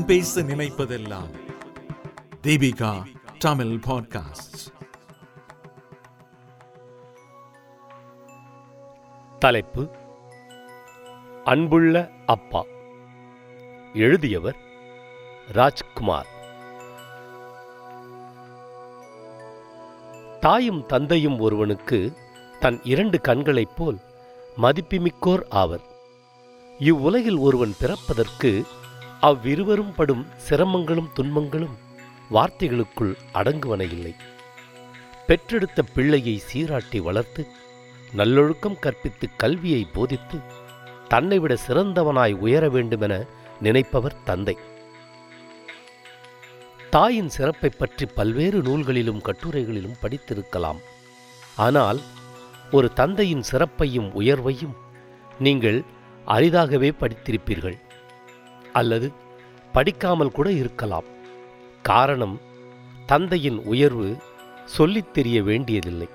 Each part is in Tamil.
நான் பேச நினைப்பதெல்லாம். தீபிகா தமிழ் பாட்காஸ்ட் தலைப்பு அன்புள்ள அப்பா. எழுதியவர் ராஜ்குமார். தாயும் தந்தையும் ஒருவனுக்கு தன் இரண்டு கண்களைப் போல் மதிப்புமிக்கோர் ஆவர். இவ்வுலகில் ஒருவன் பிறப்பதற்கு அவ்விருவரும் படும் சிரமங்களும் துன்பங்களும் வார்த்தைகளுக்குள் அடங்குவன இல்லை பெற்றெடுத்த பிள்ளையை சீராட்டி வளர்த்து நல்லொழுக்கம் கற்பித்து கல்வியை போதித்து தன்னை விட சிறந்தவனாய் உயர வேண்டுமென நினைப்பவர் தந்தை. தாயின் சிறப்பைப் பற்றி பல்வேறு நூல்களிலும் கட்டுரைகளிலும் படித்திருக்கலாம். ஆனால் ஒரு தந்தையின் சிறப்பையும் உயர்வையும் நீங்கள் அரிதாகவே படித்திருப்பீர்கள். அல்லது படிக்காமல் கூட இருக்கலாம். காரணம் தந்தையின் உயர்வு சொல்லித் தெரிய வேண்டியதில்லை.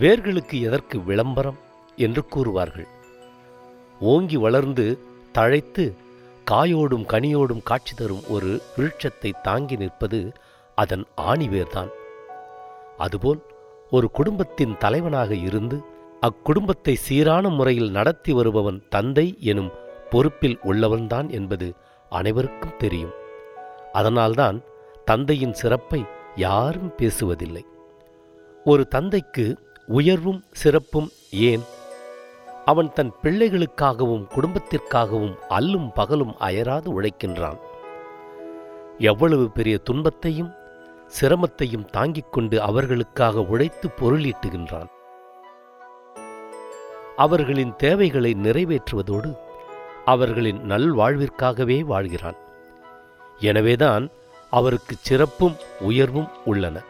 வேர்களுக்கு எதற்கு விளம்பரம் என்று கூறுவார்கள். ஓங்கி வளர்ந்து தழைத்து காயோடும் கனியோடும் காட்சி தரும் ஒரு விருட்சத்தை தாங்கி நிற்பது அதன் ஆணிவேர்தான் அதுபோல் ஒரு குடும்பத்தின் தலைவனாக இருந்து அக்குடும்பத்தை சீரான முறையில் நடத்தி வருபவன் தந்தை எனும் பொறுப்பில் உள்ளவன்தான் என்பது அனைவருக்கும் தெரியும். அதனால்தான் தந்தையின் சிறப்பை யாரும் பேசுவதில்லை. ஒரு தந்தைக்கு உயர்வும் சிறப்பும் ஏன்? அவன் தன் பிள்ளைகளுக்காகவும் குடும்பத்திற்காகவும் அல்லும் பகலும் அயராது உழைக்கின்றான். எவ்வளவு பெரிய துன்பத்தையும் சிரமத்தையும் தாங்கிக் கொண்டு அவர்களுக்காக உழைத்து பொருளீட்டுகின்றான். அவர்களின் தேவைகளை நிறைவேற்றுவதோடு அவர்களின் நல்வாழ்விற்காகவே வாழ்கிறான். எனவேதான் அவருக்கு சிறப்பும் உயர்வும் உள்ளன.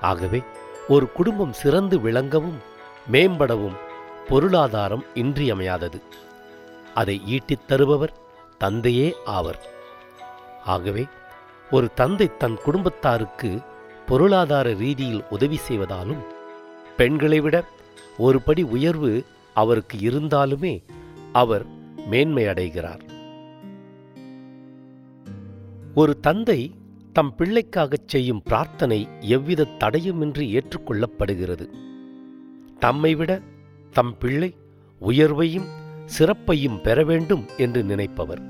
ஆகவே ஒரு குடும்பம் சிறந்து விளங்கவும் மேம்படவும் பொருளாதாரம் இன்றியமையாதது. அதை ஈட்டித் தருபவர் தந்தையே ஆவர். ஆகவே ஒரு தந்தை தன் குடும்பத்தாருக்கு பொருளாதார ரீதியில் உதவி செய்வதாலும் பெண்களை விட ஒரு படி உயர்வு அவருக்கு இருந்தாலுமே அவர் மேன்மை அடைகிறார் ஒரு தந்தை தம் பிள்ளைக்காகச் செய்யும் பிரார்த்தனை எவ்வித தடையுமின்றி ஏற்றுக்கொள்ளப்படுகிறது. தம்மை விட தம் பிள்ளை உயர்வையும் சிறப்பையும் பெற வேண்டும் என்று நினைப்பவர்.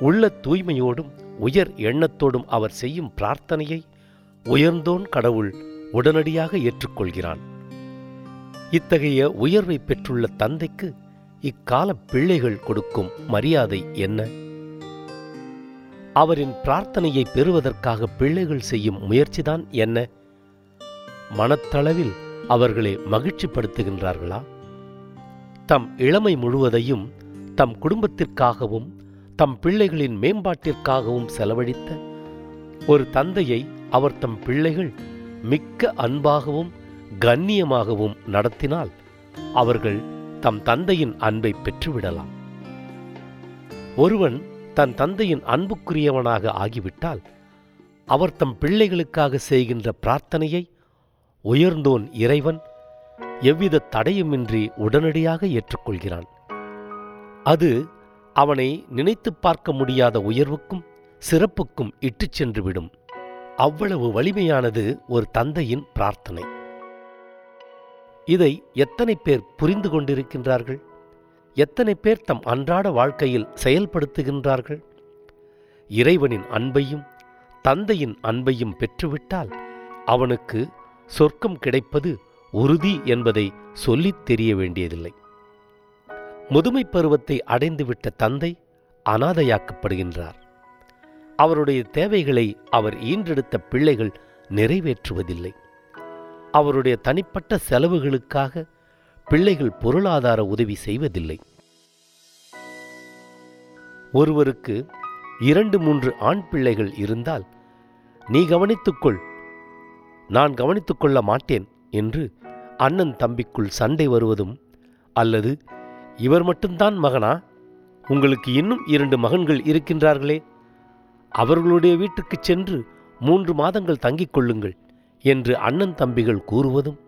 உள்ள தூய்மையோடும் உயர் எண்ணத்தோடும் அவர் செய்யும் பிரார்த்தனையை உயர்ந்தோன் கடவுள் உடனடியாக ஏற்றுக்கொள்கிறான். இத்தகைய உயர்வை பெற்றுள்ள தந்தைக்கு இக்கால பிள்ளைகள் கொடுக்கும் மரியாதை என்ன? அவரின் பிரார்த்தனையை பெறுவதற்காக பிள்ளைகள் செய்யும் முயற்சிதான் என்ன? மனத்தளவில் அவர்களை மகிழ்ச்சிப்படுத்துகின்றார்களா? தம் இளமை முழுவதையும் தம் குடும்பத்திற்காகவும் தம் பிள்ளைகளின் மேம்பாட்டிற்காகவும் செலவழித்த ஒரு தந்தையை அவர் தம் பிள்ளைகள் மிக்க அன்பாகவும் கண்ணியமாகவும் நடத்தினால் அவர்கள் தம் தந்தையின் அன்பை பெற்றுவிடலாம். ஒருவன் தன் தந்தையின் அன்புக்குரியவனாக ஆகிவிட்டால் அவர் தம் பிள்ளைகளுக்காக செய்கின்ற பிரார்த்தனையை உயர்ந்தோன் இறைவன் எவ்வித தடையுமின்றி உடனடியாக ஏற்றுக்கொள்கிறான். அது அவனை நினைத்துப் பார்க்க முடியாத உயர்வுக்கும் சிறப்புக்கும் இட்டுச் சென்றுவிடும். அவ்வளவு வலிமையானது ஒரு தந்தையின் பிரார்த்தனை. இதை எத்தனை பேர் புரிந்து கொண்டிருக்கின்றார்கள்? எத்தனை பேர் தம் அன்றாட வாழ்க்கையில் செயல்படுத்துகின்றார்கள்? இறைவனின் அன்பையும் தந்தையின் அன்பையும் பெற்றுவிட்டால் அவனுக்கு சொர்க்கம் கிடைப்பது உறுதி என்பதை சொல்லித் தெரிய வேண்டியதில்லை. முதுமை பருவத்தை அடைந்துவிட்ட தந்தை அனாதையாக்கப்படுகின்றார். அவருடைய தேவைகளை அவர் ஈன்றெடுத்த பிள்ளைகள் நிறைவேற்றுவதில்லை. அவருடைய தனிப்பட்ட செலவுகளுக்காக பிள்ளைகள் பொருளாதார உதவி செய்வதில்லை. ஒருவருக்கு இரண்டு மூன்று ஆண் பிள்ளைகள் இருந்தால் நீ கவனித்துக்கொள் நான் கவனித்துக்கொள்ள மாட்டேன் என்று அண்ணன் தம்பிக்குள் சண்டை வருவதும் அல்லது இவர் மட்டும்தான் மகனா? உங்களுக்கு இன்னும் இரண்டு மகன்கள் இருக்கின்றார்களே. அவர்களுடைய வீட்டுக்குச் சென்று மூன்று மாதங்கள் தங்கிக் கொள்ளுங்கள் என்று அண்ணன் தம்பிகள் கூறுவதும்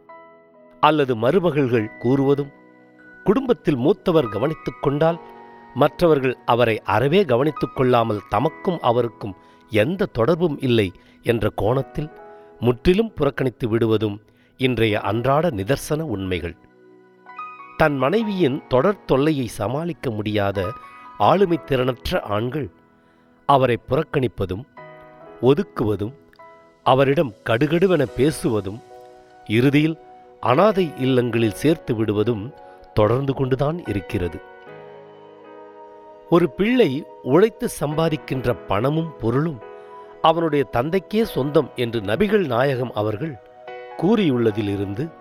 அல்லது மருமகள்கள் கூறுவதும் குடும்பத்தில் மூத்தவர் கவனித்துக் கொண்டால் மற்றவர்கள் அவரை அறவே கவனித்துக் கொள்ளாமல் தமக்கும் அவருக்கும் எந்த தொடர்பும் இல்லை என்ற கோணத்தில் முற்றிலும் புறக்கணித்து விடுவதும் இன்றைய அன்றாட நிதர்சன உண்மைகள். தன் மனைவியின் தொடர் தொல்லையை சமாளிக்க முடியாத ஆளுமை திறனற்ற ஆண்கள் அவரை புறக்கணிப்பதும் ஒதுக்குவதும் அவரிடம் கடுகடுவென பேசுவதும் இறுதியில் அனாதை இல்லங்களில் சேர்த்து விடுவதும் தொடர்ந்து கொண்டுதான் இருக்கிறது. ஒரு பிள்ளை உழைத்து சம்பாதிக்கின்ற பணமும் பொருளும் அவனுடைய தந்தைக்கே சொந்தம் என்று நபிகள் நாயகம் அவர்கள் கூறியுள்ளதிலிருந்து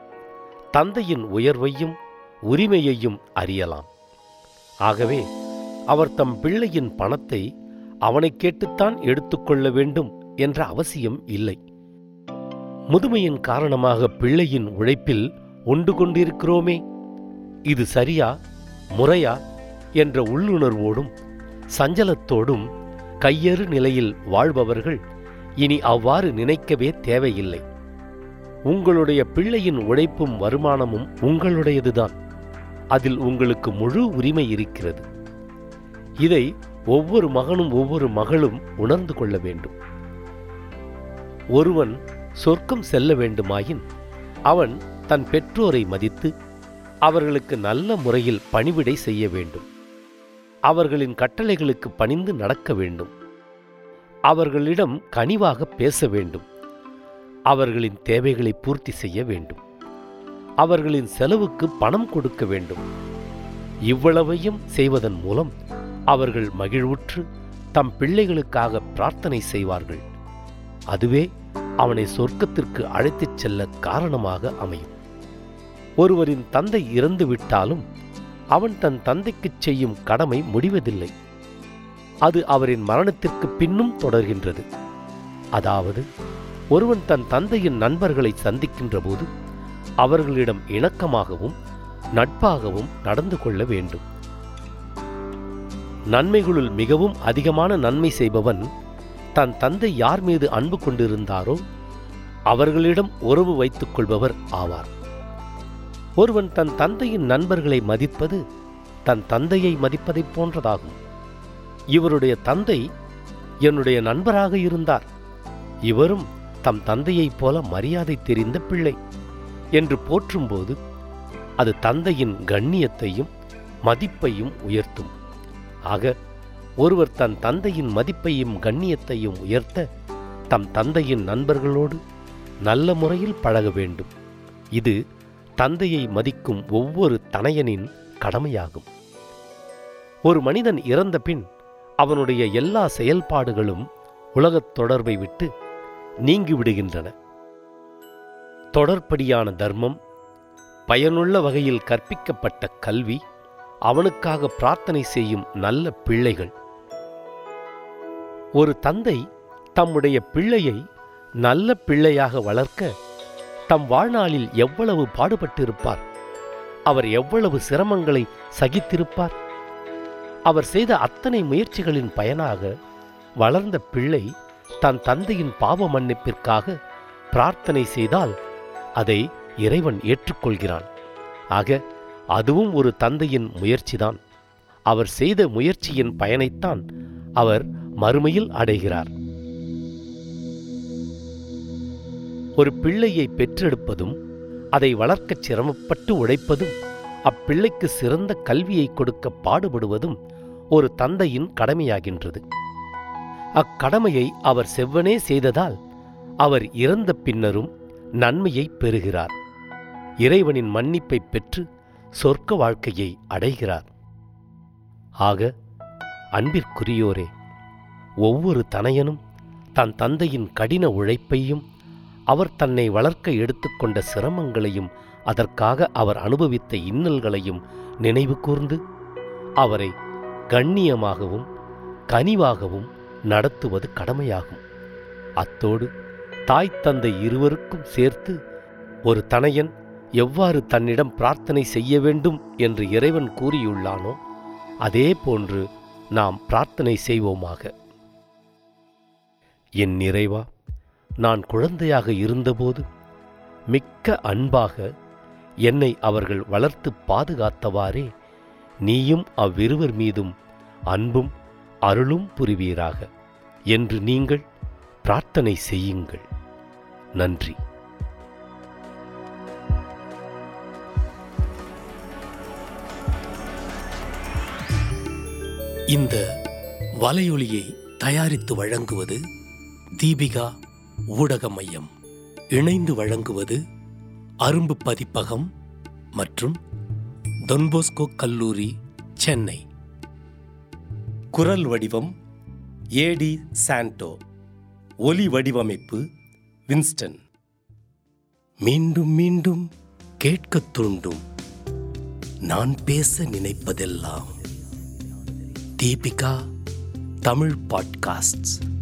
தந்தையின் உயர்வையும் உரிமையையும் அறியலாம். ஆகவே அவர் தம் பிள்ளையின் பணத்தை அவனை கேட்டுத்தான் எடுத்துக்கொள்ள வேண்டும் என்ற அவசியம் இல்லை. முதுமையின் காரணமாக பிள்ளையின் உழைப்பில் ஒன்று கொண்டிருக்கிறோமே. இது சரியா முறையா என்ற உள்ளுணர்வோடும் சஞ்சலத்தோடும் கையறு நிலையில் வாழ்பவர்கள் இனி அவ்வாறு நினைக்கவே தேவையில்லை. உங்களுடைய பிள்ளையின் உழைப்பும் வருமானமும் உங்களுடையதுதான். அதில் உங்களுக்கு முழு உரிமை இருக்கிறது. இதை ஒவ்வொரு மகனும் ஒவ்வொரு மகளும் உணர்ந்து கொள்ள வேண்டும். ஒருவன் சொர்க்கம் செல்ல வேண்டுமாயின் அவன் தன் பெற்றோரை மதித்து அவர்களுக்கு நல்ல முறையில் பணிவிடை செய்ய வேண்டும். அவர்களின் கட்டளைகளுக்கு பணிந்து நடக்க வேண்டும். அவர்களிடம் கனிவாக பேச வேண்டும். அவர்களின் தேவைகளை பூர்த்தி செய்ய வேண்டும். அவர்களின் செலவுக்கு பணம் கொடுக்க வேண்டும். இவ்வளவையும் செய்வதன் மூலம் அவர்கள் மகிழ்வுற்று தம் பிள்ளைகளுக்காக பிரார்த்தனை செய்வார்கள். அதுவே அவனை சொர்க்கத்திற்கு அழைத்துச் செல்ல காரணமாக அமையும். ஒருவரின் தந்தை இறந்து விட்டாலும் அவன் தன் தந்தைக்குச் செய்யும் கடமை முடிவதில்லை. அது அவரின் மரணத்திற்கு பின்னும் தொடர்கின்றது. அதாவது ஒருவன் தன் தந்தையின் நண்பர்களை சந்திக்கின்ற போது அவர்களிடம் இணக்கமாகவும் நட்பாகவும் நடந்து கொள்ள வேண்டும். நன்மைகளுள் மிகவும் அதிகமான நன்மை செய்பவன் தன் தந்தை யார் மீது அன்பு கொண்டிருந்தாரோ அவர்களிடம் உறவு வைத்துக் கொள்பவர் ஆவார். ஒருவன் தன் தந்தையின் நண்பர்களை மதிப்பது தன் தந்தையை மதிப்பதைப் போன்றதாகும். இவருடைய தந்தை என்னுடைய நண்பராக இருந்தார். இவரும் தம் தந்தையைப் போல மரியாதை தெரிந்த பிள்ளை என்று போற்றும்போது அது தந்தையின் கண்ணியத்தையும் மதிப்பையும் உயர்த்தும். ஆக ஒருவர் தன் தந்தையின் மதிப்பையும் கண்ணியத்தையும் உயர்த்த தம் தந்தையின் நண்பர்களோடு நல்ல முறையில் பழக வேண்டும். இது தந்தையை மதிக்கும் ஒவ்வொரு தனையனின் கடமையாகும். ஒரு மனிதன் இறந்த பின் அவனுடைய எல்லா செயல்பாடுகளும் உலகத் தொடர்பை விட்டு நீங்கிவிடுகின்றன தொடர்படியான தர்மம் பயனுள்ள வகையில் கற்பிக்கப்பட்ட கல்வி அவனுக்காக பிரார்த்தனை செய்யும் நல்ல பிள்ளைகள். ஒரு தந்தை தம்முடைய பிள்ளையை நல்ல பிள்ளையாக வளர்க்க தம் வாழ்நாளில் எவ்வளவு பாடுபட்டிருப்பார்? அவர் எவ்வளவு சிரமங்களை சகித்திருப்பார்? அவர் செய்த அத்தனை முயற்சிகளின் பயனாக வளர்ந்த பிள்ளை தன் தந்தையின் பாவ மன்னிப்பிற்காக பிரார்த்தனை செய்தால் அதை இறைவன் ஏற்றுக்கொள்கிறான். ஆக அதுவும் ஒரு தந்தையின் முயற்சிதான். அவர் செய்த முயற்சியின் பயனைத்தான் அவர் மறுமையில் அடைகிறார். ஒரு பிள்ளையை பெற்றெடுப்பதும் அதை வளர்க்கச் சிரமப்பட்டு உழைப்பதும் அப்பிள்ளைக்கு சிறந்த கல்வியை கொடுக்க பாடுபடுவதும் ஒரு தந்தையின் கடமையாகின்றது. அக்கடமையை அவர் செவ்வனே செய்ததால் அவர் இறந்த பின்னரும் நன்மையை பெறுகிறார். இறைவனின் மன்னிப்பை பெற்று சொர்க்க வாழ்க்கையை அடைகிறார். ஆக அன்பிற்குரியோரே ஒவ்வொரு தனையனும் தன் தந்தையின் கடின உழைப்பையும் அவர் தன்னை வளர்க்க எடுத்துக்கொண்ட சிரமங்களையும் அதற்காக அவர் அனுபவித்த இன்னல்களையும் நினைவு கூர்ந்து அவரை கண்ணியமாகவும் கனிவாகவும் நடத்துவது கடமையாகும். அத்தோடு தாய் தந்தை இருவருக்கும் சேர்த்து ஒரு தனையன் எவ்வாறு தன்னிடம் பிரார்த்தனை செய்ய வேண்டும் என்று இறைவன் கூறியுள்ளானோ அதே போன்று நாம் பிரார்த்தனை செய்வோமாக. என் நிறைவா நான் குழந்தையாக இருந்தபோது மிக்க அன்பாக என்னை அவர்கள் வளர்த்து பாதுகாத்தவாறே நீயும் அவ்விருவர் மீதும் அன்பும் அருளும் புரிவீராக என்று நீங்கள் பிரார்த்தனை செய்யுங்கள். நன்றி. இந்த வலையொலியை தயாரித்து வழங்குவது தீபிகா ஊடக மையம். இணைந்து வழங்குவது அரும்பு பதிப்பகம் மற்றும் தொன்போஸ்கோ கல்லூரி சென்னை. குரல் வடிவம் ஏடி சாண்டோ ஒலி வடிவமைப்பு வின்ஸ்டன். மீண்டும் மீண்டும் கேட்கத் தூண்டும். நான் பேச நினைப்பதெல்லாம் தீபிகா தமிழ் பாட்காஸ்ட்